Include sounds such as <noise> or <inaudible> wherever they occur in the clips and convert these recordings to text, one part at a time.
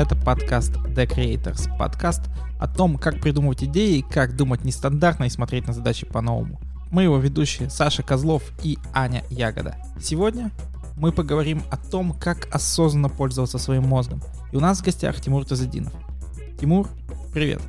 Это подкаст The Creators. Подкаст о том, как придумывать идеи, как думать нестандартно и смотреть на задачи по-новому. Мы его ведущие Саша Козлов и Аня Ягода. Сегодня мы поговорим о том, как осознанно пользоваться своим мозгом. И у нас в гостях Тимур Тазадинов. Тимур, привет.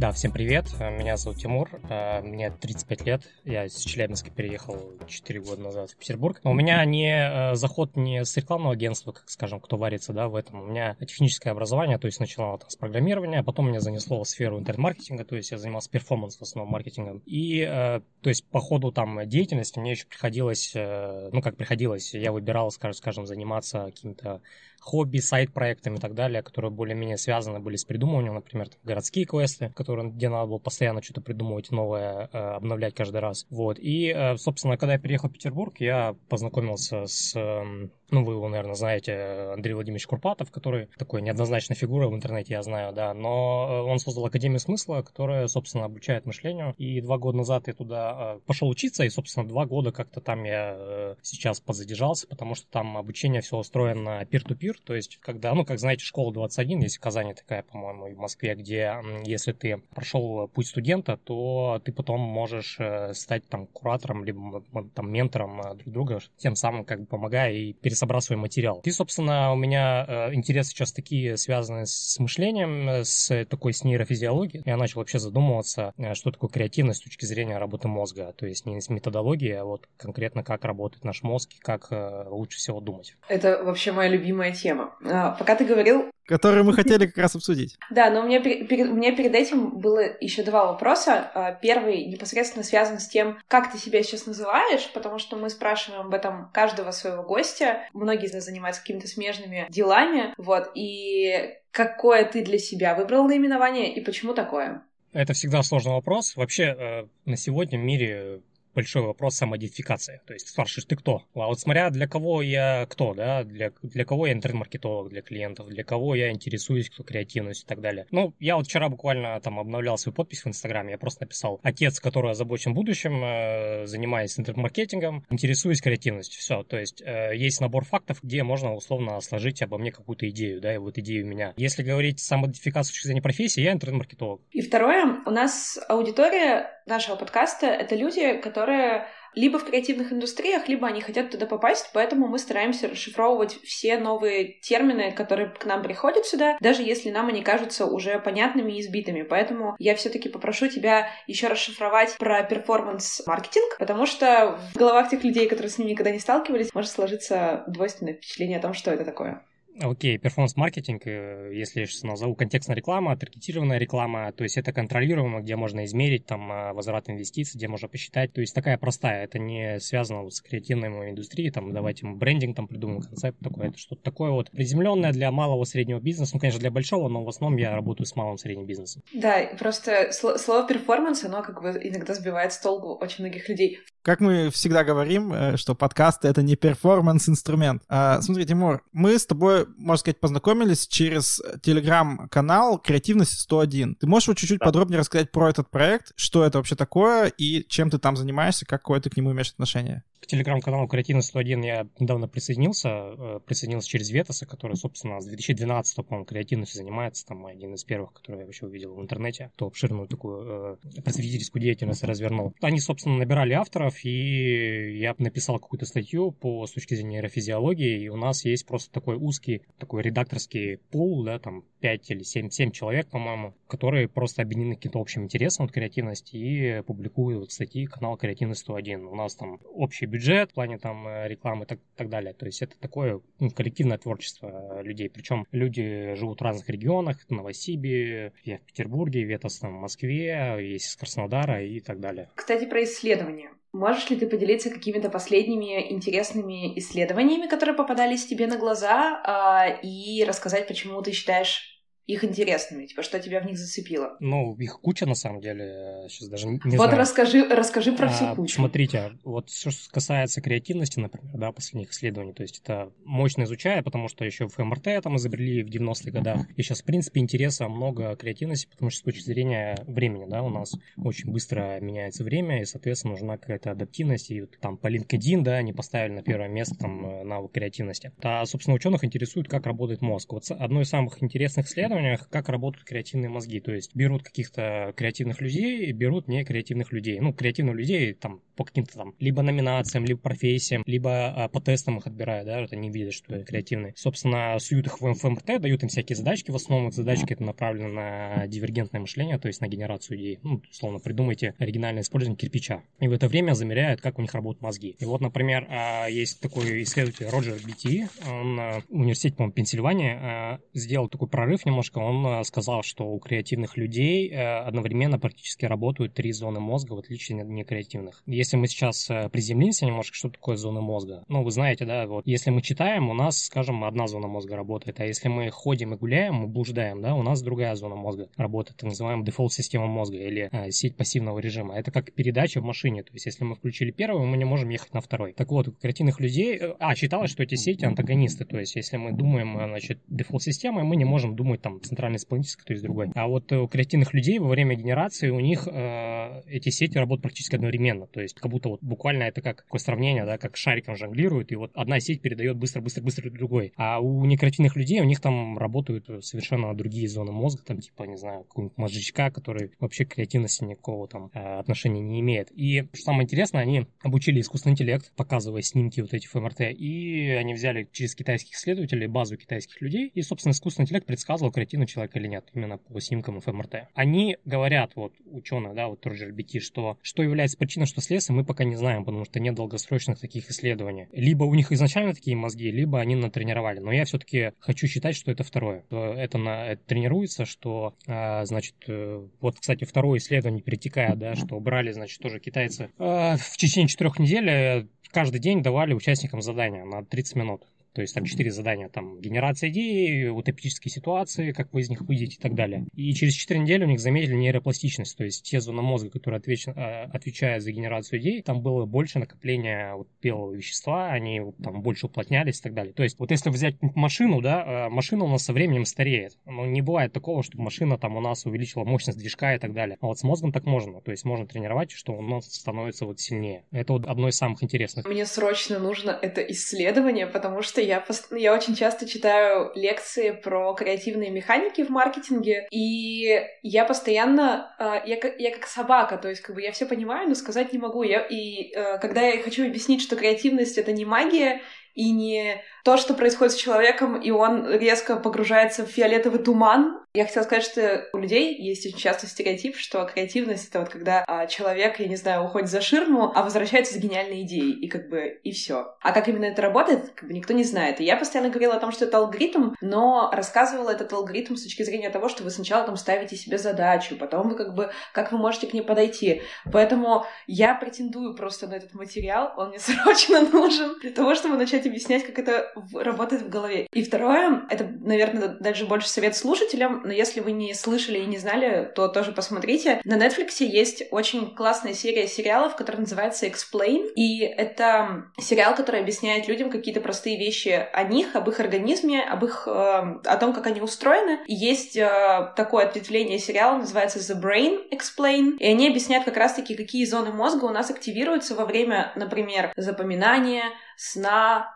Да, всем привет. Меня зовут Тимур. Э, мне 35 лет. Я из Челябинска переехал 4 года назад в Петербург. Но у меня не э, заход не с рекламного агентства, как скажем, кто варится да, в этом. У меня техническое образование, то есть начинал там, с программирования, а потом меня занесло в сферу интернет-маркетинга, то есть я занимался перформанс в основном маркетингом. И, э, то есть, по ходу там деятельности мне еще приходилось, ну, как приходилось, я выбирал, скажем, заниматься каким-то хобби, сайт-проектами и так далее, которые более-менее связаны были с придумыванием, например, там, городские квесты, которые, где надо было постоянно что-то придумывать новое, э, обновлять каждый раз. Вот. И, э, собственно, когда я переехал в Петербург, я познакомился с эм, ну, вы его, наверное, знаете, Андрей Владимирович Курпатов, который такой неоднозначная фигура в интернете, я знаю, да, но э, он создал Академию смысла, которая, собственно, обучает мышлению, и два года назад я туда э, пошел учиться, и, собственно, два года как-то там я э, сейчас подзадержался, потому что там обучение все устроено peer-to-peer, то есть, когда, ну, как знаете, школа 21, есть в Казани такая, по-моему, и в Москве, где, если ты прошел путь студента, то ты потом можешь стать там куратором, либо там ментором друг друга, тем самым как бы помогая и перес собрал свой материал. И, собственно, у меня э, интересы сейчас такие связаны с мышлением, э, с такой с нейрофизиологией. Я начал вообще задумываться, э, что такое креативность с точки зрения работы мозга. То есть не с методологии, а вот конкретно как работает наш мозг и как лучше всего думать. Это вообще моя любимая тема. А, пока ты говорил, который мы хотели как раз обсудить. Да, но у меня, перед, у меня перед этим было еще два вопроса. А, первый непосредственно связан с тем, как ты себя сейчас называешь, потому что мы спрашиваем об этом каждого своего гостя. Многие из нас занимаются какими-то смежными делами, вот, и какое ты для себя выбрал наименование и почему такое? Это всегда сложный вопрос. Вообще, э, на сегодня в мире большой вопрос самоидентификации. То есть спрашиваешь, ты кто? А вот смотря для кого я кто, да, для, для кого я интернет-маркетолог для клиентов, для кого я интересуюсь, кто креативность и так далее. Ну, я вот вчера буквально там обновлял свою подпись в Инстаграме, я просто написал «Отец, который озабочен будущим, э, занимаясь интернет-маркетингом, интересуюсь креативностью». Все, то есть э, есть набор фактов, где можно условно сложить обо мне какую-то идею, да, и вот идею у меня. Если говорить самоидентификацию с точки зрения профессии, я интернет-маркетолог. И второе, у нас аудитория нашего подкаста — это люди, которые либо в креативных индустриях, либо они хотят туда попасть, поэтому мы стараемся расшифровывать все новые термины, которые к нам приходят сюда, даже если нам они кажутся уже понятными и избитыми. Поэтому я все-таки попрошу тебя еще расшифровать про перформанс-маркетинг, потому что в головах тех людей, которые с ним никогда не сталкивались, может сложиться двойственное впечатление о том, что это такое. Окей, перформанс-маркетинг, э, если я сейчас назову контекстная реклама, таргетированная реклама, то есть это контролируемо, где можно измерить там а, возврат инвестиций, где можно посчитать, то есть такая простая, это не связано с креативной индустрией, там давайте мы брендинг там придумаем, концепт такой, это что-то такое вот приземленное для малого среднего бизнеса, ну, конечно, для большого, но в основном я работаю с малым средним бизнесом. Да, просто слово перформанс, оно как бы иногда сбивает с толку очень многих людей. Как мы всегда говорим, э, что подкасты — это не перформанс-инструмент. А, смотри, Тимур, мы с тобой, можно сказать, познакомились через телеграм-канал «Креативность 101». Ты можешь вот чуть-чуть да. подробнее рассказать про этот проект, что это вообще такое и чем ты там занимаешься, какое ты к нему имеешь отношение? К телеграм-каналу Креативность 101 я недавно присоединился, э, присоединился через Ветоса, который, собственно, с 2012 по-моему, креативностью занимается, там, один из первых, который я вообще увидел в интернете, кто обширную такую э, просветительскую деятельность развернул. Они, собственно, набирали авторов, и я написал какую-то статью по с точки зрения нейрофизиологии, и у нас есть просто такой узкий, такой редакторский пул, да, там 5 или 7, 7 человек, по-моему, которые просто объединены каким-то общим интересом от креативности и публикуют статьи канал Креативность 101. У нас там общий бюджет в плане там э, рекламы и так, так далее. То есть это такое ну, коллективное творчество людей. Причем люди живут в разных регионах, в Новосибе, я в Петербурге, Ветос там в Москве, есть из Краснодара и так далее. Кстати, про исследования. Можешь ли ты поделиться какими-то последними интересными исследованиями, которые попадались тебе на глаза, а, и рассказать, почему ты считаешь их интересными? Типа, что тебя в них зацепило? Ну, их куча, на самом деле. Сейчас даже не вот знаю. расскажи, расскажи про всю А, кучу. Смотрите, вот что касается креативности, например, да, последних исследований, то есть это мощно изучая, потому что еще в МРТ там изобрели в 90-х годах, и сейчас, в принципе, интереса много креативности, потому что с точки зрения времени, да, у нас очень быстро меняется время, и, соответственно, нужна какая-то адаптивность, и вот там по LinkedIn, да, они поставили на первое место там э, навык креативности. А, собственно, ученых интересует, как работает мозг. Вот одно из самых интересных исследований, как работают креативные мозги, то есть берут каких-то креативных людей и берут некреативных людей. Ну, креативных людей там по каким-то там либо номинациям, либо профессиям, либо а, по тестам их отбирают, да, вот они видят, что креативные. Собственно, суют их в ФМРТ, дают им всякие задачки, в основном эти задачки это направлено на дивергентное мышление, то есть на генерацию идей. Ну, условно, придумайте оригинальное использование кирпича. И в это время замеряют, как у них работают мозги. И вот, например, а, есть такой исследователь Роджер Бити, он а, в университете, по-моему, Пенсильвании а, сделал такой прорыв немножко, он а, сказал, что у креативных людей э, одновременно практически работают три зоны мозга, в отличие от некреативных. Если мы сейчас э, приземлимся немножко, что такое зоны мозга? Ну, вы знаете, да, вот если мы читаем, у нас, скажем, одна зона мозга работает, а если мы ходим и гуляем, мы блуждаем, да, у нас другая зона мозга работает, так называемая дефолт-система мозга или э, сеть пассивного режима. Это как передача в машине, то есть если мы включили первую, мы не можем ехать на второй. Так вот, у креативных людей, э, а, считалось, что эти сети антагонисты, то есть если мы думаем, э, значит, дефолт-системой, мы не можем думать там центральной исполнительской, то есть другой. А вот э, у креативных людей во время генерации у них э, эти сети работают практически одновременно, то есть как будто вот буквально это как такое сравнение, да, как шариком жонглируют, и вот одна сеть передает быстро-быстро-быстро другой. А у некреативных людей у них там работают совершенно другие зоны мозга, там типа, не знаю, какого-нибудь мозжечка, который вообще к креативности никакого там э, отношения не имеет. И что самое интересное, они обучили искусственный интеллект, показывая снимки вот этих ФМРТ, и они взяли через китайских исследователей базу китайских людей, и, собственно, искусственный интеллект предсказывал, креативный человек или нет, именно по снимкам ФМРТ. Они говорят, вот ученые, да, вот Роджер Бити, что что является причиной, что следствие, мы пока не знаем, потому что нет долгосрочных таких исследований. Либо у них изначально такие мозги, либо они натренировали. Но я все-таки хочу считать, что это второе. Что Это, на, это тренируется, что, а, значит, э, вот, кстати, второе исследование перетекает, да, что брали, значит, тоже китайцы а, в течение четырех недель э, каждый день давали участникам задания на 30 минут. То есть там четыре задания, там генерация идеи, утопические ситуации, как вы из них выйдете и так далее. И через 4 недели у них заметили нейропластичность, то есть те зоны мозга, которые отвеч... э, отвечают за генерацию идей, там было больше накопления вот белого вещества, они там больше уплотнялись и так далее. То есть вот если взять машину, да, э, машина у нас со временем стареет. Но не бывает такого, чтобы машина там у нас увеличила мощность движка и так далее. А вот с мозгом так можно. То есть можно тренировать, что он у нас становится вот сильнее. Это вот одно из самых интересных. Мне срочно нужно это исследование, потому что я, пос- я очень часто читаю лекции про креативные механики в маркетинге, и я постоянно, э, я, я как собака, то есть как бы я все понимаю, но сказать не могу. Я, и э, когда я хочу объяснить, что креативность — это не магия, и не то, что происходит с человеком, и он резко погружается в фиолетовый туман. Я хотела сказать, что у людей есть очень часто стереотип, что креативность — это вот когда а, человек, я не знаю, уходит за ширму, а возвращается с гениальной идеей, и как бы и все. А как именно это работает, как бы никто не знает. И я постоянно говорила о том, что это алгоритм, но рассказывала этот алгоритм с точки зрения того, что вы сначала там ставите себе задачу, потом вы как бы, как вы можете к ней подойти. Поэтому я претендую просто на этот материал, он мне <laughs> срочно нужен для того, чтобы начать объяснять, как это работает в голове. И второе, это, наверное, даже больше совет слушателям, но если вы не слышали и не знали, то тоже посмотрите. На Netflix есть очень классная серия сериалов, которая называется Explain, и это сериал, который объясняет людям какие-то простые вещи о них, об их организме, об их, э, о том, как они устроены. И есть э, такое ответвление сериала, называется The Brain Explain, и они объясняют как раз-таки, какие зоны мозга у нас активируются во время, например, запоминания, сна,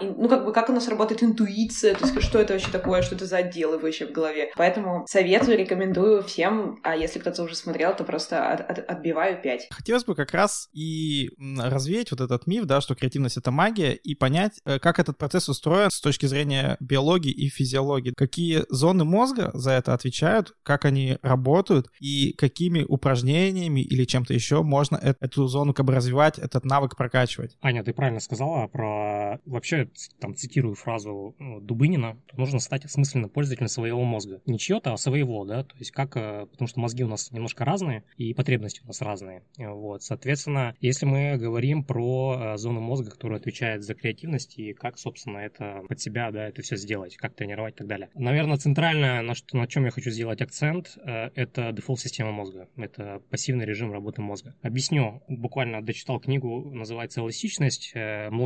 и, ну, как бы, как у нас работает интуиция, то есть, что это вообще такое, что это за отделы вообще в голове. Поэтому советую, рекомендую всем, а если кто-то уже смотрел, то просто от- от- отбиваю 5. Хотелось бы как раз и развеять вот этот миф, да, что креативность — это магия, и понять, э, как этот процесс устроен с точки зрения биологии и физиологии. Какие зоны мозга за это отвечают, как они работают, и какими упражнениями или чем-то еще можно э- эту зону как бы развивать, этот навык прокачивать. Аня, ты правильно сказала про... Вообще, там, цитирую фразу ну, Дубынина, нужно стать осмысленным пользователем своего мозга. Не чье-то, а своего, да, то есть как, э, потому что мозги у нас немножко разные, и потребности у нас разные, вот, соответственно, если мы говорим про зону мозга, которая отвечает за креативность, и как, собственно, это под себя, да, это все сделать, как тренировать и так далее. Наверное, центральное, на, что, на чем я хочу сделать акцент, это дефолт-система мозга, это пассивный режим работы мозга. Объясню, буквально дочитал книгу, называется «Эластичность»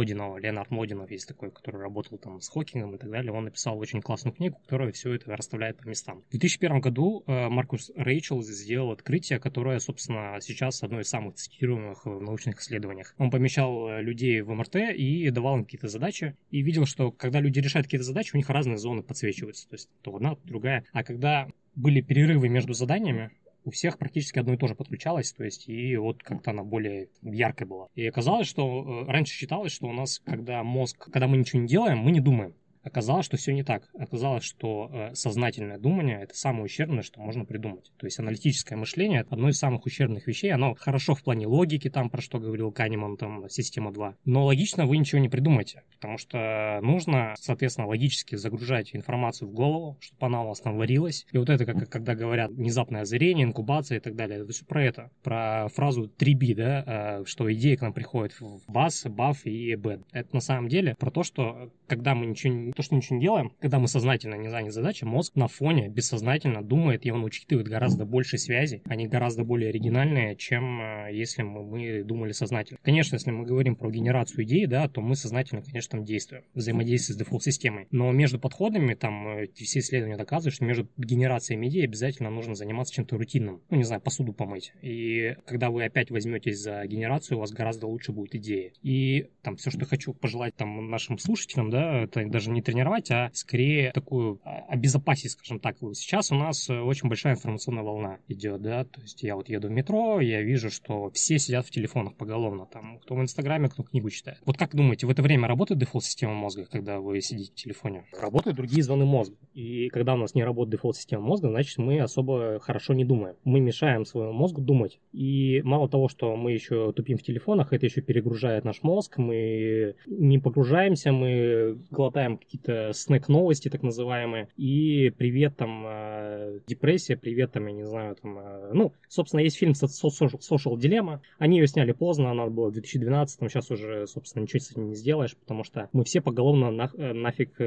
Млодинова, Леонард Млодинов есть такой, который работал там с Хокингом и так далее, он написал очень классную книгу, которая все это расставляет по местам. В 2001 году э, Маркус Рейчел сделал открытие, которое, собственно, сейчас одно из самых цитируемых в научных исследованиях. Он помещал э, людей в МРТ и давал им какие-то задачи, и видел, что когда люди решают какие-то задачи, у них разные зоны подсвечиваются, то есть то одна, то другая. А когда были перерывы между заданиями, у всех практически одно и то же подключалось, то есть и вот как-то она более яркая была. И оказалось, что э, раньше считалось, что у нас, когда мозг, когда мы ничего не делаем, мы не думаем. Оказалось, что все не так. Оказалось, что э, сознательное думание это самое ущербное, что можно придумать. То есть аналитическое мышление это одно из самых ущербных вещей. Оно хорошо в плане логики, там про что говорил Канеман, там система 2. Но логично вы ничего не придумаете, потому что нужно, соответственно, логически загружать информацию в голову, чтобы она у вас там варилась. И вот это, как когда говорят, внезапное озарение, инкубация и так далее, это все про это. Про фразу 3B, да, э, что идея к нам приходит в бас, баф и бэд. Это на самом деле про то, что когда мы ничего то, что ничего не делаем, когда мы сознательно не заняты задачей, мозг на фоне бессознательно думает, и он учитывает гораздо больше связей, они гораздо более оригинальные, чем э, если мы, мы думали сознательно. Конечно, если мы говорим про генерацию идей, да, то мы сознательно, конечно, там действуем, взаимодействуем с дефолт-системой. Но между подходами, там, э, все исследования доказывают, что между генерацией идей обязательно нужно заниматься чем-то рутинным. Ну, не знаю, посуду помыть. И когда вы опять возьметесь за генерацию, у вас гораздо лучше будет идея. И там все, что хочу пожелать там нашим слушателям, да, это даже не тренировать, а скорее такую а, обезопасить, скажем так. Сейчас у нас э, очень большая информационная волна идет, да, то есть я вот еду в метро, я вижу, что все сидят в телефонах поголовно, там, кто в Инстаграме, кто книгу читает. Вот как думаете, в это время работает дефолт-система мозга, когда вы сидите в телефоне? Работают другие зоны мозга. И когда у нас не работает дефолт-система мозга, значит, мы особо хорошо не думаем. Мы мешаем своему мозгу думать. И мало того, что мы еще тупим в телефонах, это еще перегружает наш мозг, мы не погружаемся, мы глотаем какие какие-то снэк-новости, так называемые, и привет там э, депрессия, привет там, я не знаю, там, э, ну, собственно, есть фильм Social Dilemma, они ее сняли поздно, она была в 2012, сейчас уже, собственно, ничего с этим не сделаешь, потому что мы все поголовно на, э, нафиг,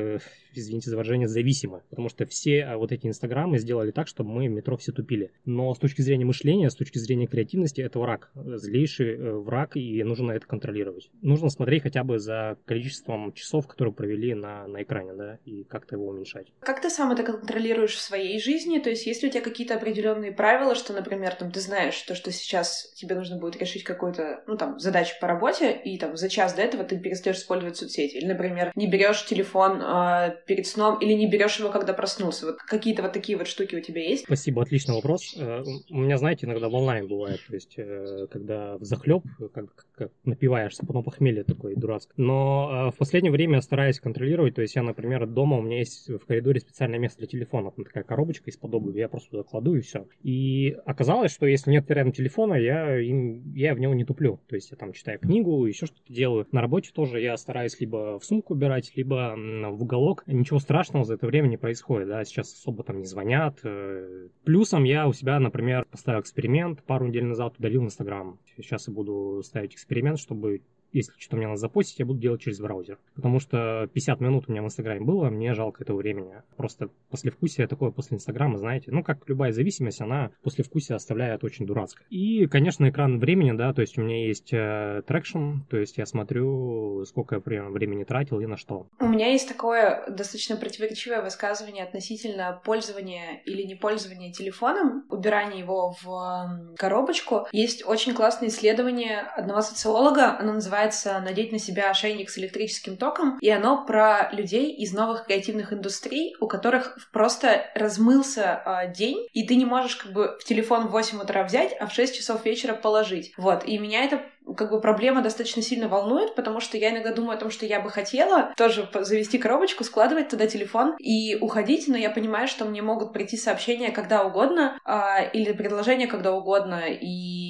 извините за выражение, зависимы, потому что все вот эти инстаграмы сделали так, чтобы мы в метро все тупили. Но с точки зрения мышления, с точки зрения креативности, это враг, злейший враг, и нужно это контролировать. Нужно смотреть хотя бы за количеством часов, которые провели на, на экране, да, и как-то его уменьшать. Как ты сам это контролируешь в своей жизни? То есть есть ли у тебя какие-то определенные правила, что, например, там, ты знаешь, то, что сейчас тебе нужно будет решить какую-то, ну, там, задачу по работе, и там за час до этого ты перестаешь использовать соцсети. Или, например, не берешь телефон э, перед сном, или не берешь его, когда проснулся. Вот какие-то вот такие вот штуки у тебя есть? Спасибо, отличный вопрос. Э, у меня, знаете, иногда в онлайн бывает, то есть, э, когда в захлеб, как, как напиваешься, потом похмелье такое дурацкое. Но э, в последнее время стараюсь контролировать, то есть я, например, дома у меня есть в коридоре специальное место для телефона, там такая коробочка из-под я просто туда кладу и все. И оказалось, что если нет рядом телефона, я, им, я в него не туплю. То есть я там читаю книгу, еще что-то делаю. На работе тоже я стараюсь либо в сумку убирать, либо в уголок. Ничего страшного за это время не происходит, да, сейчас особо там не звонят. Э. Плюсом я у себя, например, поставил эксперимент, пару недель назад удалил Инстаграм. Сейчас я буду ставить эксперимент, чтобы если что-то мне надо запостить, я буду делать через браузер. Потому что 50 минут у меня в Инстаграме было, мне жалко этого времени. Просто послевкусие такое после Инстаграма, знаете, ну, как любая зависимость, она послевкусие оставляет очень дурацкое. И, конечно, экран времени, да, то есть у меня есть э, traction, то есть я смотрю, сколько я времени тратил и на что. У меня есть такое достаточно противоречивое высказывание относительно пользования или не пользования телефоном, убирания его в коробочку. Есть очень классное исследование одного социолога, оно называется называется «Надеть на себя ошейник с электрическим током», и оно про людей из новых креативных индустрий, у которых просто размылся э, день, и ты не можешь как бы в телефон в 8 утра взять, а в 6 часов вечера положить. Вот, и меня это как бы проблема достаточно сильно волнует, потому что я иногда думаю о том, что я бы хотела тоже завести коробочку, складывать туда телефон и уходить, но я понимаю, что мне могут прийти сообщения когда угодно а, или предложения когда угодно, и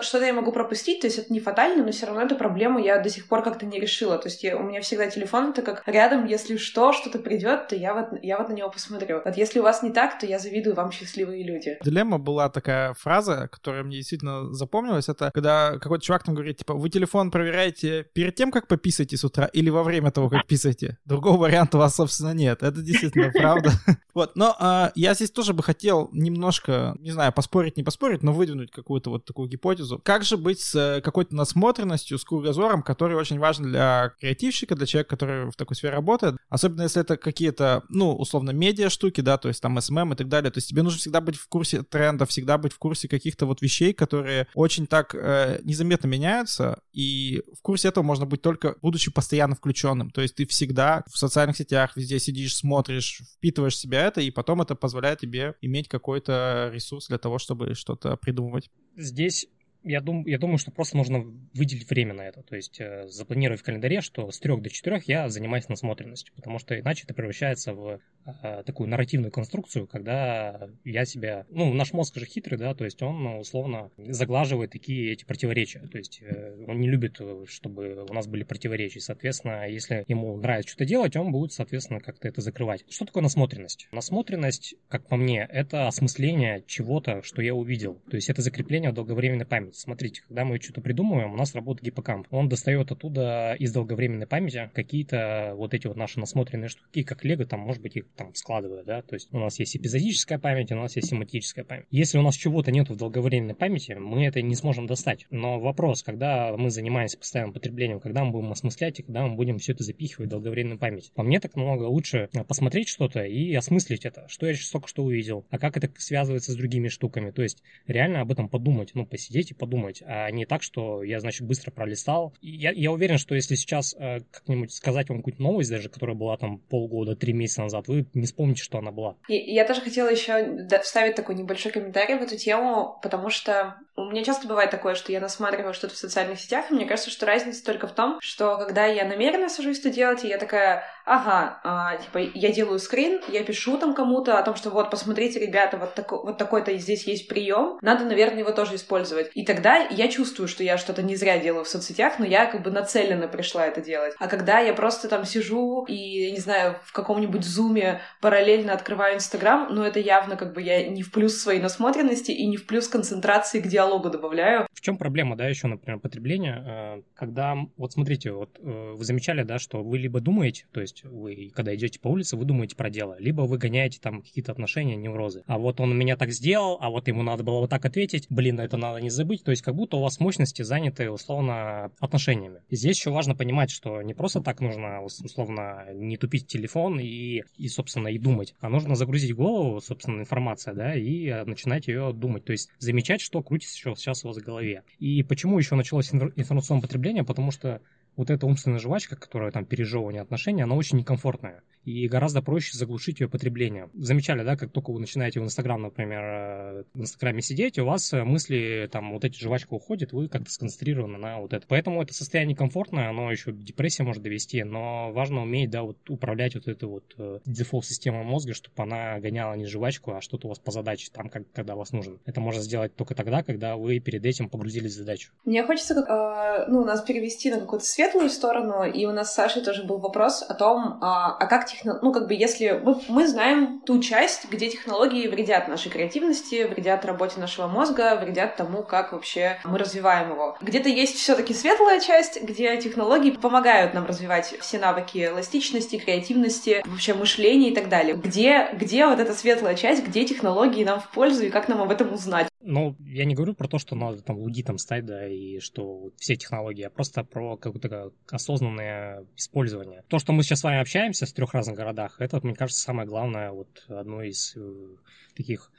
что-то я могу пропустить, то есть это не фатально, но все равно эту проблему я до сих пор как-то не решила. То есть я, у меня всегда телефон это как рядом, если что, что-то придет, то я вот, я вот на него посмотрю. Вот если у вас не так, то я завидую вам счастливые люди. Дилемма была такая фраза, которая мне действительно запомнилась, это когда какой-то чувак там говорит, типа, вы телефон проверяете перед тем, как пописаете с утра или во время того, как писаете? Другого варианта у вас, собственно, нет. Это действительно правда. Вот, но а, я здесь тоже бы хотел немножко, не знаю, поспорить, не поспорить, но выдвинуть какую-то вот такую гипотезу. Как же быть с э, какой-то насмотренностью, с кругозором, который очень важен для креативщика, для человека, который в такой сфере работает, особенно если это какие-то, ну, условно, медиа штуки, да, то есть там SMM и так далее, то есть тебе нужно всегда быть в курсе трендов, всегда быть в курсе каких-то вот вещей, которые очень так э, незаметно меняются, и в курсе этого можно быть только будучи постоянно включенным, то есть ты всегда в социальных сетях везде сидишь, смотришь, впитываешь себя это, и потом это позволяет тебе иметь какой-то ресурс для того, чтобы что-то придумывать. Здесь я, дум, я думаю, что просто нужно выделить время на это. То есть э, запланировать в календаре, что с 3 до 4 я занимаюсь насмотренностью, потому что иначе это превращается в э, такую нарративную конструкцию, когда я себя... Ну, наш мозг же хитрый, да, то есть он условно заглаживает такие эти противоречия. То есть э, он не любит, чтобы у нас были противоречия. Соответственно, если ему нравится что-то делать, он будет, соответственно, как-то это закрывать. Что такое насмотренность? Насмотренность, как по мне, это осмысление чего-то, что я увидел. То есть это закрепление долговременной памяти Смотрите, когда мы что-то придумываем, у нас работает гиппокамп. Он достает оттуда из долговременной памяти какие-то вот эти вот наши насмотренные штуки, как лего, там, может быть, их там складывают, да, то есть у нас есть эпизодическая память, у нас есть семантическая память. Если у нас чего-то нету в долговременной памяти, мы это не сможем достать. Но вопрос, когда мы занимаемся постоянным потреблением, когда мы будем осмыслять и когда мы будем все это запихивать в долговременную память. По мне так намного лучше посмотреть что-то и осмыслить это, что я сейчас только что увидел, а как это связывается с другими штуками. То есть реально об этом подумать, ну, посидеть и подумать, а не так, что я, значит, быстро пролистал. Я, я уверен, что если сейчас э, как-нибудь сказать вам какую-то новость, даже которая была там полгода, три месяца назад, вы не вспомните, что она была. И, я тоже хотела еще вставить такой небольшой комментарий в эту тему, потому что у меня часто бывает такое, что я насматриваю что-то в социальных сетях, и мне кажется, что разница только в том, что когда я намеренно сажусь это делать, и я такая, ага, а, типа, я делаю скрин, я пишу там кому-то о том, что вот, посмотрите, ребята, вот, тако, вот такой-то здесь есть прием, надо, наверное, его тоже использовать. И тогда я чувствую, что я что-то не зря делаю в соцсетях, но я как бы нацеленно пришла это делать. А когда я просто там сижу и, не знаю, в каком-нибудь зуме параллельно открываю Инстаграм, ну это явно как бы я не в плюс своей насмотренности и не в плюс концентрации к диалогу диалогу добавляю. В чем проблема, да, еще, например, потребления? Э, когда, вот смотрите, вот э, вы замечали, да, что вы либо думаете, то есть вы, когда идете по улице, вы думаете про дело, либо вы гоняете там какие-то отношения, неврозы. А вот он меня так сделал, а вот ему надо было вот так ответить, блин, это надо не забыть. То есть как будто у вас мощности заняты, условно, отношениями. Здесь еще важно понимать, что не просто так нужно, условно, не тупить телефон и, и собственно, и думать, а нужно загрузить голову, собственно, информация, да, и э, начинать ее думать. То есть замечать, что крутится еще сейчас у вас в голове. И почему еще началось информационное потребление? Потому что вот эта умственная жвачка, которая там пережевывание отношений, она очень некомфортная и гораздо проще заглушить ее потребление. Замечали, да, как только вы начинаете в Инстаграм, например, э, в Инстаграме сидеть, у вас э, мысли, там, вот эти жвачка уходит, вы как-то сконцентрированы на вот это. Поэтому это состояние комфортное, оно еще к депрессии может довести, но важно уметь, да, вот управлять вот этой вот э, дефолт-системой мозга, чтобы она гоняла не жвачку, а что-то у вас по задаче, там, как, когда вас нужен. Это можно сделать только тогда, когда вы перед этим погрузились в задачу. Мне хочется, э, ну, нас перевести на какую-то светлую сторону, и у нас с Сашей тоже был вопрос о том, а, а как техно... ну, как бы, если мы, мы знаем ту часть, где технологии вредят нашей креативности, вредят работе нашего мозга, вредят тому, как вообще мы развиваем его. Где-то есть все-таки светлая часть, где технологии помогают нам развивать все навыки эластичности, креативности, вообще мышления и так далее. Где, где вот эта светлая часть, где технологии нам в пользу и как нам об этом узнать? Ну, я не говорю про то, что надо там лудитом стать, да, и что все технологии, а просто про какое-то осознанное использование. То, что мы сейчас с вами общаемся в трех разных городах, это, мне кажется, самое главное, вот одно из э, таких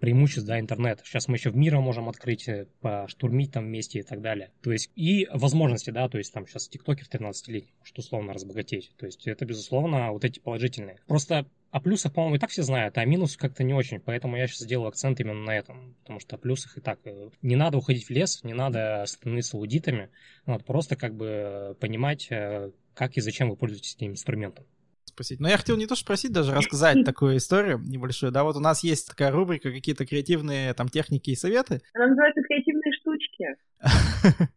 преимуществ да, интернета. Сейчас мы еще в мира можем открыть, э, поштурмить там вместе и так далее. То есть и возможности, да, то есть там сейчас тиктокер 13-летний может условно разбогатеть. То есть это, безусловно, вот эти положительные. Просто о плюсах, по-моему, и так все знают, а минусов как-то не очень, поэтому я сейчас сделаю акцент именно на этом, потому что о плюсах и так. Э, не надо уходить в лес, не надо становиться лудитами, надо просто как бы понимать, э, как и зачем вы пользуетесь этим инструментом спросить. Но я хотел не то спросить, даже рассказать <laughs> такую историю небольшую. Да, вот у нас есть такая рубрика, какие-то креативные там техники и советы. Она называется «Креативные штучки».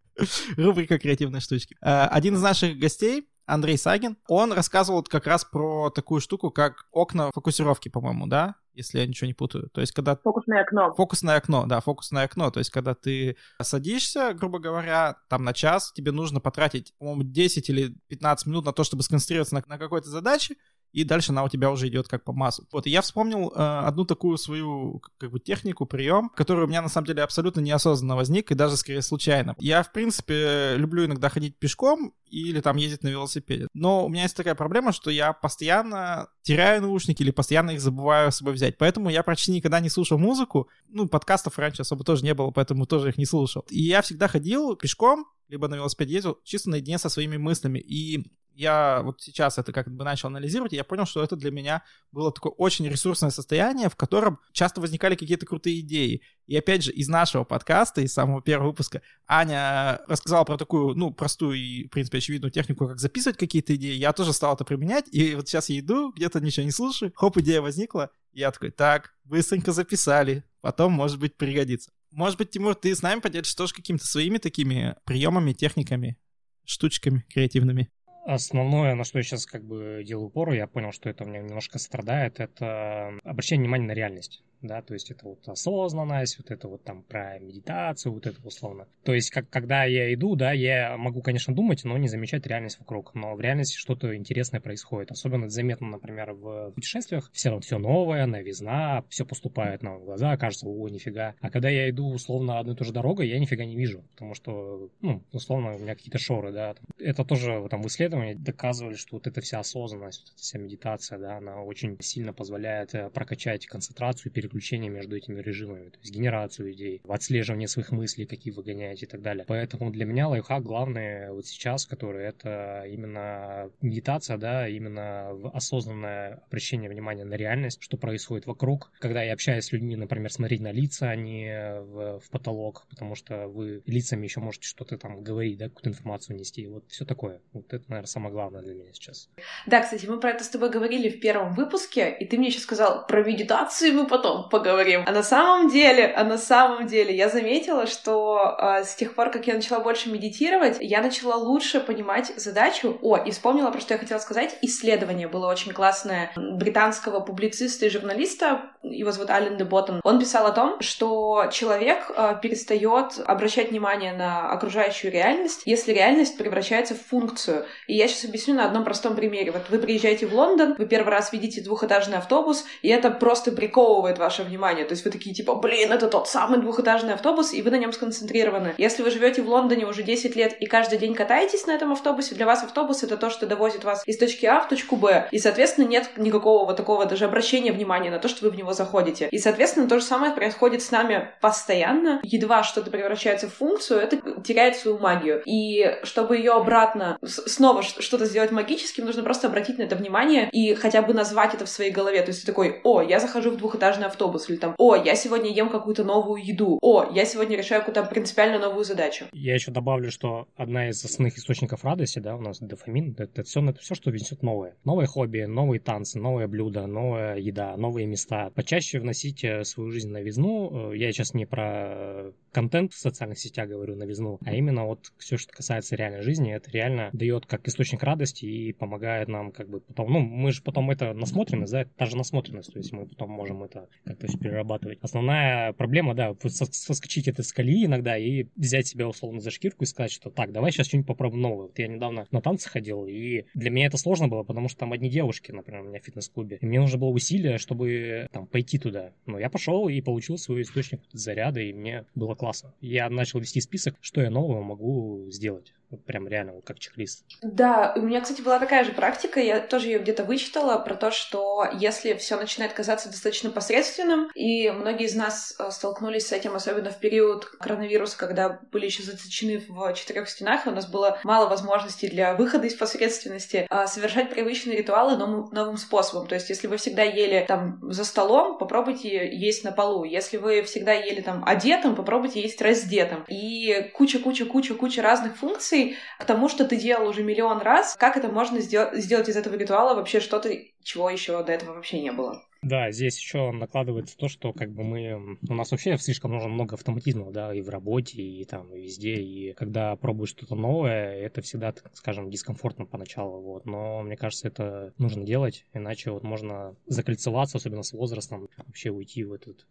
<laughs> Рубрика «Креативные штучки». Э, один из наших гостей, Андрей Сагин, он рассказывал как раз про такую штуку, как окна фокусировки, по-моему, да? Если я ничего не путаю. То есть, когда... Фокусное окно. Фокусное окно, да, фокусное окно. То есть, когда ты садишься, грубо говоря, там на час, тебе нужно потратить, по-моему, 10 или 15 минут на то, чтобы сконцентрироваться на, на какой-то задаче, и дальше она у тебя уже идет как по маслу. Вот, и я вспомнил э, одну такую свою как бы технику, прием, который у меня на самом деле абсолютно неосознанно возник, и даже скорее случайно. Я, в принципе, люблю иногда ходить пешком или там ездить на велосипеде. Но у меня есть такая проблема, что я постоянно теряю наушники или постоянно их забываю с собой взять. Поэтому я почти никогда не слушал музыку. Ну, подкастов раньше особо тоже не было, поэтому тоже их не слушал. И я всегда ходил пешком, либо на велосипеде ездил, чисто наедине со своими мыслями. И я вот сейчас это как бы начал анализировать, и я понял, что это для меня было такое очень ресурсное состояние, в котором часто возникали какие-то крутые идеи. И опять же, из нашего подкаста, из самого первого выпуска, Аня рассказала про такую, ну, простую и, в принципе, очевидную технику, как записывать какие-то идеи. Я тоже стал это применять, и вот сейчас я иду, где-то ничего не слушаю, хоп, идея возникла, я такой, так, быстренько записали, потом, может быть, пригодится. Может быть, Тимур, ты с нами поделишься тоже какими-то своими такими приемами, техниками, штучками креативными? Основное, на что я сейчас как бы делаю упор, я понял, что это у меня немножко страдает, это обращение внимания на реальность да, то есть это вот осознанность, вот это вот там про медитацию, вот это условно. То есть, как, когда я иду, да, я могу, конечно, думать, но не замечать реальность вокруг, но в реальности что-то интересное происходит. Особенно заметно, например, в путешествиях, все равно все новое, новизна, все поступает нам в глаза, кажется, о, нифига. А когда я иду, условно, одной и той же дорогой, я нифига не вижу, потому что, ну, условно, у меня какие-то шоры, да. Это тоже там в исследовании доказывали, что вот эта вся осознанность, вот эта вся медитация, да, она очень сильно позволяет э, прокачать концентрацию, переключение между этими режимами, то есть генерацию идей, отслеживание своих мыслей, какие вы гоняете и так далее. Поэтому для меня лайфхак главный вот сейчас, который это именно медитация, да, именно осознанное обращение внимания на реальность, что происходит вокруг. Когда я общаюсь с людьми, например, смотреть на лица, а не в, в потолок, потому что вы лицами еще можете что-то там говорить, да, какую-то информацию нести. Вот все такое. Вот это, наверное, самое главное для меня сейчас. Да, кстати, мы про это с тобой говорили в первом выпуске, и ты мне еще сказал, про медитацию мы потом поговорим. А на самом деле, а на самом деле я заметила, что э, с тех пор, как я начала больше медитировать, я начала лучше понимать задачу. О, и вспомнила, про что я хотела сказать. Исследование было очень классное британского публициста и журналиста, его зовут Ален де Боттон. Он писал о том, что человек э, перестает обращать внимание на окружающую реальность, если реальность превращается в функцию. И я сейчас объясню на одном простом примере. Вот вы приезжаете в Лондон, вы первый раз видите двухэтажный автобус, и это просто приковывает ваше внимание. То есть вы такие типа, блин, это тот самый двухэтажный автобус, и вы на нем сконцентрированы. Если вы живете в Лондоне уже 10 лет и каждый день катаетесь на этом автобусе, для вас автобус это то, что довозит вас из точки А в точку Б. И, соответственно, нет никакого вот такого даже обращения внимания на то, что вы в него заходите. И, соответственно, то же самое происходит с нами постоянно. Едва что-то превращается в функцию, это теряет свою магию. И чтобы ее обратно снова что-то сделать магическим, нужно просто обратить на это внимание и хотя бы назвать это в своей голове. То есть ты такой, о, я захожу в двухэтажный автобус, или там, о, я сегодня ем какую-то новую еду, о, я сегодня решаю какую-то принципиально новую задачу. Я еще добавлю, что одна из основных источников радости, да, у нас дофамин, это, все, это все, что несет новое. Новые хобби, новые танцы, новые блюда, новая еда, новые места. Почаще вносите в свою жизнь новизну. Э, я сейчас не про контент в социальных сетях говорю, новизну, а именно вот все, что касается реальной жизни, это реально дает как источник радости и помогает нам как бы потом, ну, мы же потом это насмотренность, да, та же насмотренность, то есть мы потом можем это как-то перерабатывать. Основная проблема, да, соскочить это с колеи иногда и взять себя условно за шкирку и сказать, что так, давай сейчас что-нибудь попробуем новое. Вот я недавно на танцы ходил, и для меня это сложно было, потому что там одни девушки, например, у меня в фитнес-клубе, и мне нужно было усилие, чтобы там пойти туда. Но я пошел и получил свой источник заряда, и мне было классно. Я начал вести список, что я нового могу сделать. Прям реально вот как чек-лист. Да, у меня, кстати, была такая же практика, я тоже ее где-то вычитала, про то, что если все начинает казаться достаточно посредственным, и многие из нас э, столкнулись с этим, особенно в период коронавируса, когда были еще заточены в четырех стенах, и у нас было мало возможностей для выхода из посредственности, а совершать привычные ритуалы новым, новым способом. То есть, если вы всегда ели там за столом, попробуйте есть на полу. Если вы всегда ели там одетым, попробуйте есть раздетым. И куча-куча-куча-куча разных функций, мотивацией к тому, что ты делал уже миллион раз, как это можно сделать, сделать из этого ритуала вообще что-то, чего еще до этого вообще не было. Да, здесь еще накладывается то, что как бы мы... У нас вообще слишком нужно много автоматизма, да, и в работе, и там, и везде. И когда пробуешь что-то новое, это всегда, так скажем, дискомфортно поначалу, вот. Но мне кажется, это нужно делать, иначе вот можно закольцеваться, особенно с возрастом, вообще уйти в этот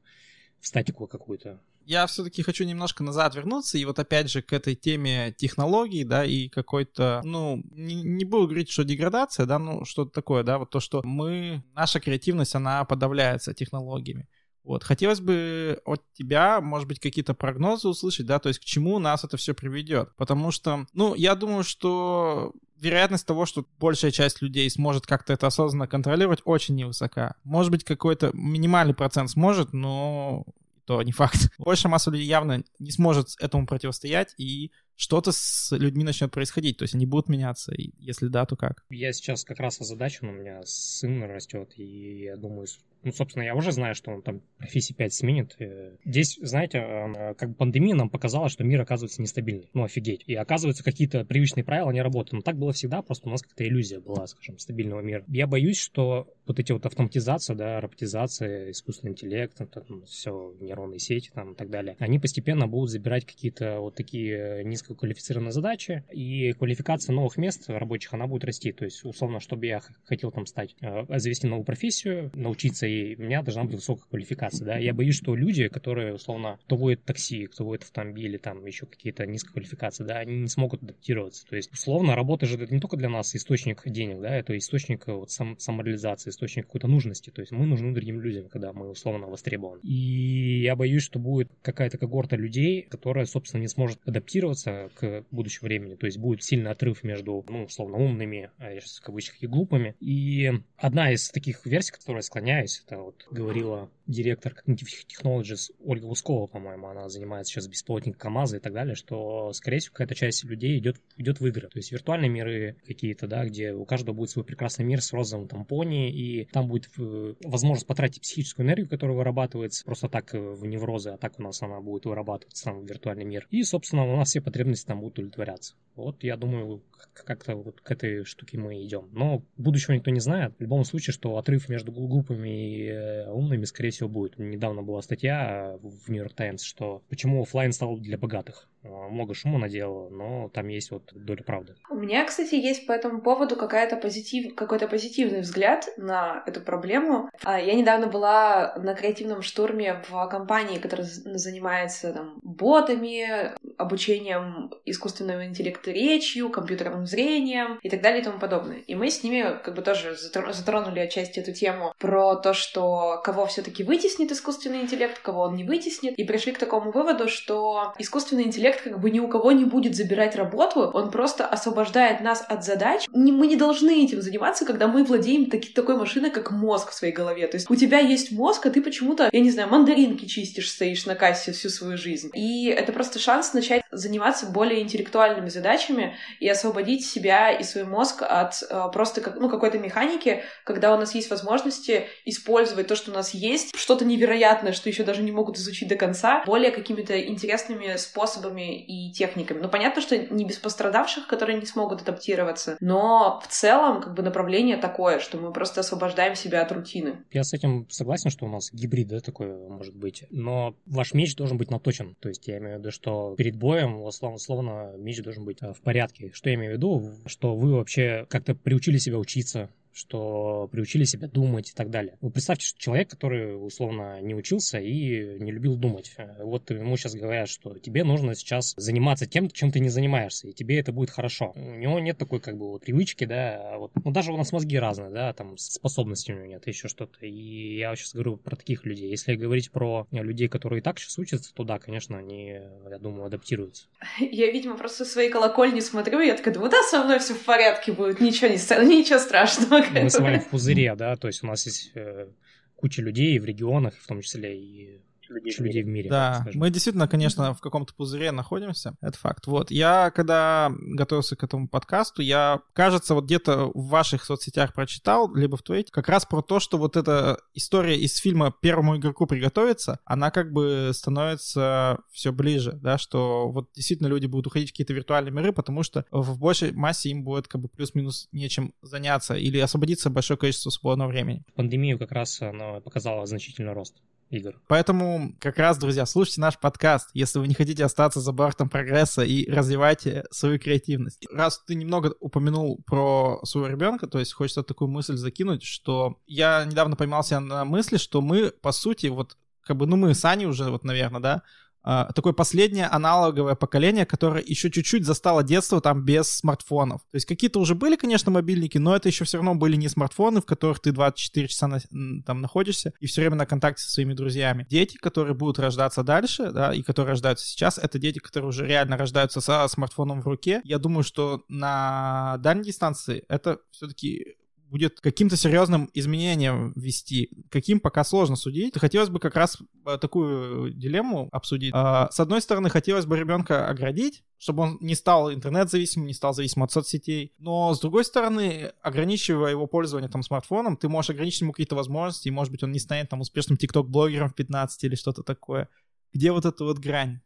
в статику какую-то. Я все-таки хочу немножко назад вернуться, и вот опять же к этой теме технологий, да, и какой-то, ну, не, не буду говорить, что деградация, да, ну, что-то такое, да, вот то, что мы, наша креативность, она подавляется технологиями. Вот, хотелось бы от тебя, может быть, какие-то прогнозы услышать, да, то есть к чему нас это все приведет. Потому что, ну, я думаю, что вероятность того, что большая часть людей сможет как-то это осознанно контролировать, очень невысока. Может быть, какой-то минимальный процент сможет, но то не факт. Большая масса людей явно не сможет этому противостоять, и что-то с людьми начнет происходить, то есть они будут меняться, если да, то как? Я сейчас как раз озадачен, у меня сын растет, и я думаю, ну, собственно, я уже знаю, что он там профессии 5 сменит. Э, здесь, знаете, э, как бы пандемия нам показала, что мир оказывается нестабильный. Ну, офигеть. И оказывается, какие-то привычные правила не работают. Но так было всегда, просто у нас какая-то иллюзия была, скажем, стабильного мира. Я боюсь, что вот эти вот автоматизация, да, роботизация, искусственный интеллект, это, ну, все, нейронные сети там и так далее, они постепенно будут забирать какие-то вот такие низкоквалифицированные задачи, и квалификация новых мест рабочих, она будет расти. То есть, условно, чтобы я хотел там стать, э, завести новую профессию, научиться у меня должна быть высокая квалификация, да. Я боюсь, что люди, которые, условно, кто водит такси, кто водит автомобили, там еще какие-то низкие квалификации, да, они не смогут адаптироваться. То есть, условно, работа же это не только для нас источник денег, да, это источник вот сам, самореализации, источник какой-то нужности. То есть мы нужны другим людям, когда мы условно востребованы. И я боюсь, что будет какая-то когорта людей, которая, собственно, не сможет адаптироваться к будущему времени. То есть будет сильный отрыв между, ну, условно, умными, а я сейчас в кавычках, и глупыми. И одна из таких версий, которой я склоняюсь, это вот говорила директор Cognitive Technologies Ольга Лускова, по-моему, она занимается сейчас беспилотником КАМАЗа и так далее, что, скорее всего, какая-то часть людей идет, идет в игры. То есть виртуальные миры какие-то, да, где у каждого будет свой прекрасный мир с розовым там пони, и там будет э, возможность потратить психическую энергию, которая вырабатывается просто так э, в неврозы, а так у нас она будет вырабатываться в виртуальный мир. И, собственно, у нас все потребности там будут удовлетворяться. Вот, я думаю, как-то вот к этой штуке мы идем. Но будущего никто не знает. В любом случае, что отрыв между глупыми и э, умными, скорее всего, будет. Недавно была статья в New York Times, что почему офлайн стал для богатых. А, много шума наделала, но там есть вот доля правды. У меня, кстати, есть по этому поводу какая-то позитив... какой-то позитивный взгляд на эту проблему. А, я недавно была на креативном штурме в компании, которая занимается там, ботами, обучением искусственного интеллекта речью, компьютерным зрением и так далее и тому подобное. И мы с ними как бы тоже затронули отчасти эту тему про то, что кого все таки вытеснит искусственный интеллект, кого он не вытеснит, и пришли к такому выводу, что искусственный интеллект проект как бы ни у кого не будет забирать работу, он просто освобождает нас от задач. Мы не должны этим заниматься, когда мы владеем таки, такой машиной, как мозг в своей голове. То есть у тебя есть мозг, а ты почему-то, я не знаю, мандаринки чистишь, стоишь на кассе всю свою жизнь. И это просто шанс начать заниматься более интеллектуальными задачами и освободить себя и свой мозг от э, просто как, ну, какой-то механики, когда у нас есть возможности использовать то, что у нас есть, что-то невероятное, что еще даже не могут изучить до конца, более какими-то интересными способами и техниками. Ну, понятно, что не без пострадавших, которые не смогут адаптироваться, но в целом как бы направление такое, что мы просто освобождаем себя от рутины. Я с этим согласен, что у нас гибрид, да, такой может быть, но ваш меч должен быть наточен. То есть я имею в виду, что перед боем, условно, условно меч должен быть э, в порядке. Что я имею в виду? Что вы вообще как-то приучили себя учиться, что приучили себя думать и так далее. Вы представьте, что человек, который условно не учился и не любил думать. Вот ему сейчас говорят, что тебе нужно сейчас заниматься тем, чем ты не занимаешься, и тебе это будет хорошо. У него нет такой как бы вот привычки, да, а вот, ну даже у нас мозги разные, да, там способностей у него нет, еще что-то. И я сейчас говорю про таких людей. Если говорить про людей, которые и так сейчас учатся, то да, конечно, они, я думаю, адаптируются. Я, видимо, просто свои колокольни смотрю, и я такая думаю, да, со мной все в порядке будет, ничего, не, ничего страшного мы с вами в <laughs> пузыре, да, то есть у нас есть э, куча людей в регионах, в том числе и людей, людей в мире. Да, мы действительно, конечно, в каком-то пузыре находимся, это факт. Вот, я когда готовился к этому подкасту, я, кажется, вот где-то в ваших соцсетях прочитал, либо в твоих, как раз про то, что вот эта история из фильма «Первому игроку приготовиться», она как бы становится все ближе, да, что вот действительно люди будут уходить в какие-то виртуальные миры, потому что в большей массе им будет как бы плюс-минус нечем заняться или освободиться большое количество свободного времени. Пандемию как раз она показала значительный рост игр. Поэтому как раз, друзья, слушайте наш подкаст, если вы не хотите остаться за бортом прогресса и развивайте свою креативность. Раз ты немного упомянул про своего ребенка, то есть хочется такую мысль закинуть, что я недавно поймался на мысли, что мы, по сути, вот как бы, ну мы с Аней уже, вот, наверное, да, такое последнее аналоговое поколение, которое еще чуть-чуть застало детство там без смартфонов. То есть какие-то уже были, конечно, мобильники, но это еще все равно были не смартфоны, в которых ты 24 часа на, там находишься и все время на контакте со своими друзьями. Дети, которые будут рождаться дальше, да, и которые рождаются сейчас, это дети, которые уже реально рождаются со смартфоном в руке. Я думаю, что на дальней дистанции это все-таки будет каким-то серьезным изменением вести. Каким пока сложно судить. Хотелось бы как раз э, такую дилемму обсудить. А, с одной стороны, хотелось бы ребенка оградить, чтобы он не стал интернет-зависимым, не стал зависимым от соцсетей. Но, с другой стороны, ограничивая его пользование там смартфоном, ты можешь ограничить ему какие-то возможности, и, может быть, он не станет там успешным тикток-блогером в 15 или что-то такое. Где вот эта вот грань?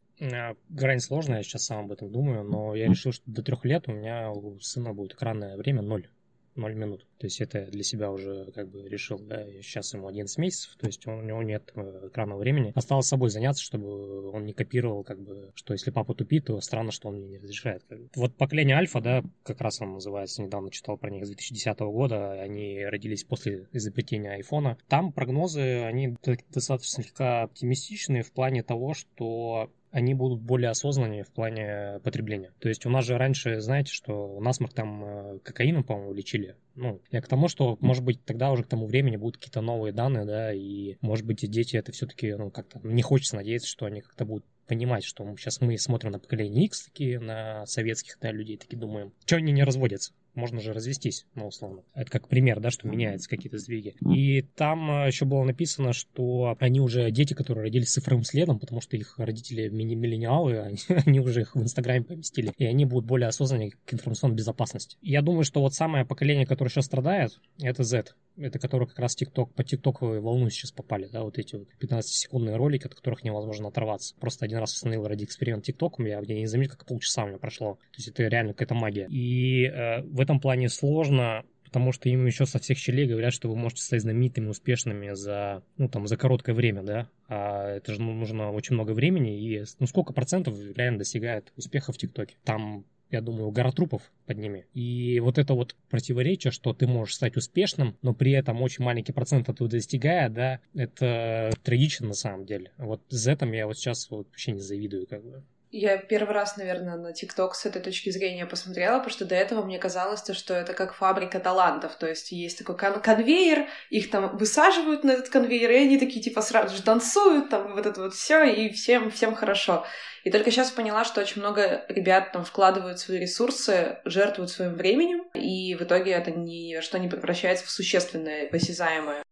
Грань сложная, я сейчас сам об этом думаю, но я решил, что до трех лет у меня у сына будет экранное время ноль. 0 минут. То есть это для себя уже как бы решил, да, сейчас ему 11 месяцев, то есть у него нет э, экранного времени. Осталось собой заняться, чтобы он не копировал, как бы, что если папа тупит, то странно, что он мне не разрешает. Вот поколение альфа, да, как раз он называется, недавно читал про них с 2010 года, они родились после изобретения айфона. Там прогнозы, они достаточно слегка оптимистичные в плане того, что они будут более осознаннее в плане потребления. То есть у нас же раньше, знаете, что насморк там э, кокаином, по-моему, лечили. Ну, я к тому, что, может быть, тогда уже к тому времени будут какие-то новые данные, да, и, может быть, дети это все-таки, ну, как-то, не хочется надеяться, что они как-то будут понимать, что сейчас мы смотрим на поколение X, такие, на советских, да, людей, такие думаем, что они не разводятся? Можно же развестись, ну, условно. Это как пример, да, что меняются какие-то сдвиги. И там э, еще было написано, что они уже дети, которые родились с цифровым следом, потому что их родители миллениалы, они, <laughs> они уже их в Инстаграме поместили, и они будут более осознаннее к информационной безопасности. Я думаю, что вот самое поколение, которое сейчас страдает, это Z это которые как раз TikTok, по тиктоковой волну сейчас попали, да, вот эти вот 15-секундные ролики, от которых невозможно оторваться. Просто один раз установил ради эксперимент ТикТоком, я, я не заметил, как полчаса у меня прошло. То есть это реально какая-то магия. И э, в этом плане сложно потому что им еще со всех щелей говорят, что вы можете стать знаменитыми, успешными за, ну, там, за короткое время, да, а это же нужно очень много времени, и, ну, сколько процентов реально достигает успеха в ТикТоке? Там я думаю, гора трупов под ними. И вот это вот противоречие, что ты можешь стать успешным, но при этом очень маленький процент этого достигая, да, это трагично на самом деле. Вот с этим я вот сейчас вот вообще не завидую, как бы. Я первый раз, наверное, на ТикТок с этой точки зрения посмотрела, потому что до этого мне казалось, что это как фабрика талантов. То есть есть такой кон- конвейер, их там высаживают на этот конвейер, и они такие типа сразу же танцуют, там вот это вот все, и всем, всем хорошо. И только сейчас поняла, что очень много ребят там вкладывают свои ресурсы, жертвуют своим временем, и в итоге это ни что не превращается в существенное, посязаемое.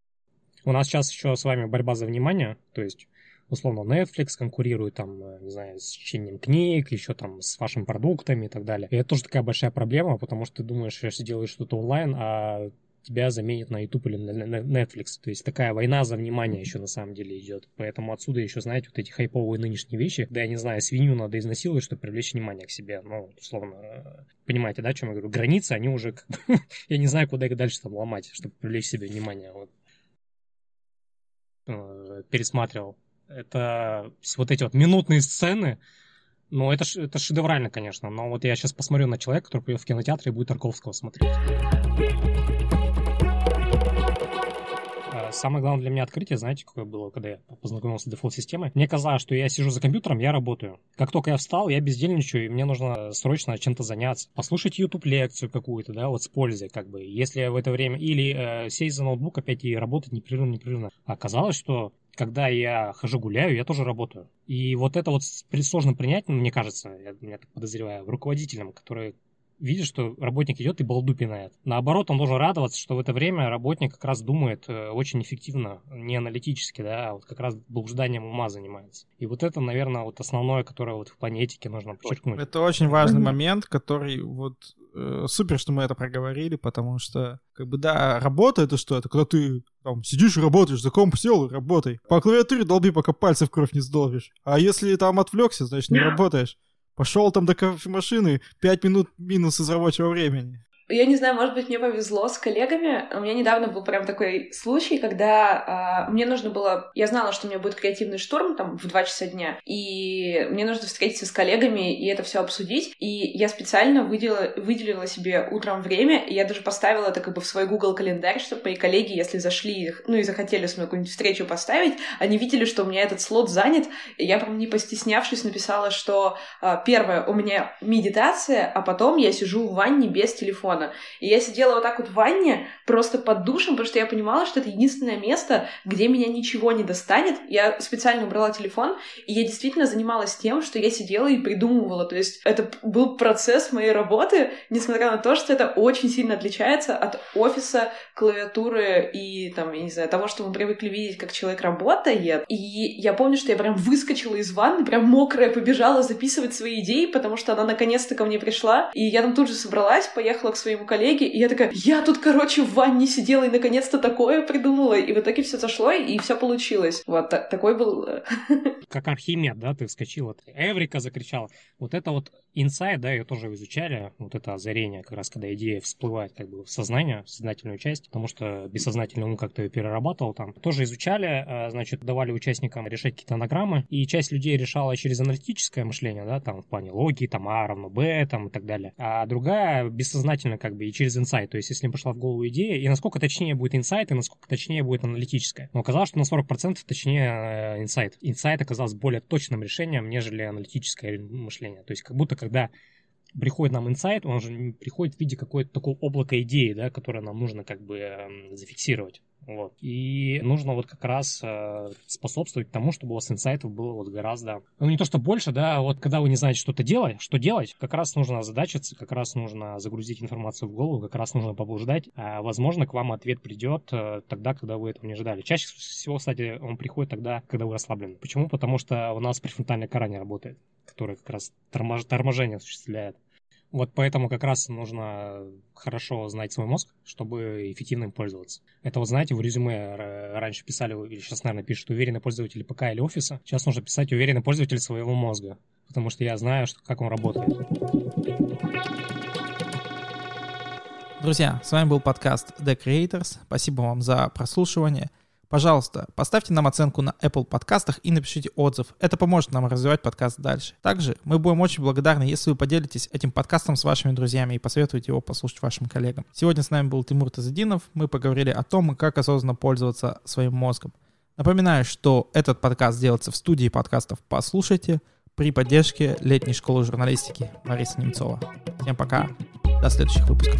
У нас сейчас еще с вами борьба за внимание, то есть условно Netflix конкурирует там, э, не знаю, с чтением книг, еще там с вашими продуктами и так далее. И это тоже такая большая проблема, потому что ты думаешь, если делаешь что-то онлайн, а тебя заменят на YouTube или на Netflix. То есть такая война за внимание еще на самом деле идет. Поэтому отсюда еще, знаете, вот эти хайповые нынешние вещи, да, я не знаю, свинью надо изнасиловать, чтобы привлечь внимание к себе. Ну, условно, э, понимаете, да, о чем я говорю? Границы, они уже, <laughs> я не знаю, куда их дальше там ломать, чтобы привлечь себе внимание. Вот. Э, пересматривал это вот эти вот минутные сцены, ну, это, это шедеврально, конечно. Но вот я сейчас посмотрю на человека, который придет в кинотеатр и будет Тарковского смотреть. Самое главное для меня открытие, знаете, какое было, когда я познакомился с дефолт-системой? Мне казалось, что я сижу за компьютером, я работаю. Как только я встал, я бездельничаю, и мне нужно срочно чем-то заняться. Послушать YouTube-лекцию какую-то, да, вот с пользой, как бы. Если в это время... Или э, сесть за ноутбук опять и работать непрерывно, непрерывно. А оказалось, что когда я хожу гуляю, я тоже работаю. И вот это вот сложно принять, мне кажется, я, я так подозреваю, руководителям, которые видит, что работник идет и балду пинает. Наоборот, он должен радоваться, что в это время работник как раз думает э, очень эффективно, не аналитически, да, а вот как раз блужданием ума занимается. И вот это, наверное, вот основное, которое вот в плане этики нужно подчеркнуть. Это очень важный момент, который вот э, супер, что мы это проговорили, потому что, как бы, да, работа это что? Это когда ты там сидишь и работаешь, за комп сел и работай. По клавиатуре долби, пока пальцы в кровь не сдолбишь. А если там отвлекся, значит не <laughs> работаешь. Пошел там до кофемашины, 5 минут минус из рабочего времени. Я не знаю, может быть, мне повезло с коллегами. У меня недавно был прям такой случай, когда э, мне нужно было... Я знала, что у меня будет креативный штурм там в 2 часа дня, и мне нужно встретиться с коллегами и это все обсудить. И я специально выделила, выделила себе утром время, и я даже поставила это как бы в свой Google календарь, чтобы мои коллеги, если зашли, ну и захотели с мной какую-нибудь встречу поставить, они видели, что у меня этот слот занят, и я прям не постеснявшись написала, что э, первое, у меня медитация, а потом я сижу в ванне без телефона телефона. И я сидела вот так вот в ванне, просто под душем, потому что я понимала, что это единственное место, где меня ничего не достанет. Я специально убрала телефон, и я действительно занималась тем, что я сидела и придумывала. То есть это был процесс моей работы, несмотря на то, что это очень сильно отличается от офиса, клавиатуры и, там, я не знаю, того, что мы привыкли видеть, как человек работает. И я помню, что я прям выскочила из ванны, прям мокрая, побежала записывать свои идеи, потому что она наконец-то ко мне пришла. И я там тут же собралась, поехала к своей своему коллеге, и я такая, я тут, короче, в ванне сидела и наконец-то такое придумала, и в итоге все зашло, и все получилось. Вот, такой был... Э, <laughs> как Архимед, да, ты вскочила, Эврика закричала. Вот это вот инсайт, да, ее тоже изучали, вот это озарение, как раз когда идея всплывает как бы в сознание, в сознательную часть, потому что бессознательно он как-то ее перерабатывал там. Тоже изучали, э, значит, давали участникам решать какие-то анаграммы, и часть людей решала через аналитическое мышление, да, там в плане логики, там А равно Б, там и так далее. А другая бессознательно как бы и через инсайт. То есть, если им пошла в голову идея, и насколько точнее будет инсайт, и насколько точнее будет аналитическая. Но оказалось, что на 40% точнее э, инсайт. Инсайт оказался более точным решением, нежели аналитическое мышление. То есть, как будто когда приходит нам инсайт, он же приходит в виде какой-то такого облака идеи, да, которое нам нужно как бы эм, зафиксировать. Вот. И нужно вот как раз э, способствовать тому, чтобы у вас инсайтов было вот гораздо, ну не то что больше, да, а вот когда вы не знаете что-то делать, что делать, как раз нужно озадачиться, как раз нужно загрузить информацию в голову, как раз нужно поблуждать. А, возможно, к вам ответ придет э, тогда, когда вы этого не ожидали. Чаще всего, кстати, он приходит тогда, когда вы расслаблены. Почему? Потому что у нас префронтальная кора не работает, которая как раз тормож... торможение осуществляет. Вот поэтому как раз нужно хорошо знать свой мозг, чтобы эффективно им пользоваться. Это вот, знаете, в резюме раньше писали, или сейчас, наверное, пишут уверенный пользователь ПК или офиса. Сейчас нужно писать уверенный пользователь своего мозга, потому что я знаю, что, как он работает. Друзья, с вами был подкаст The Creators. Спасибо вам за прослушивание. Пожалуйста, поставьте нам оценку на Apple подкастах и напишите отзыв. Это поможет нам развивать подкаст дальше. Также мы будем очень благодарны, если вы поделитесь этим подкастом с вашими друзьями и посоветуете его послушать вашим коллегам. Сегодня с нами был Тимур Тазадинов. Мы поговорили о том, как осознанно пользоваться своим мозгом. Напоминаю, что этот подкаст делается в студии подкастов «Послушайте» при поддержке летней школы журналистики Марисы Немцова. Всем пока, до следующих выпусков.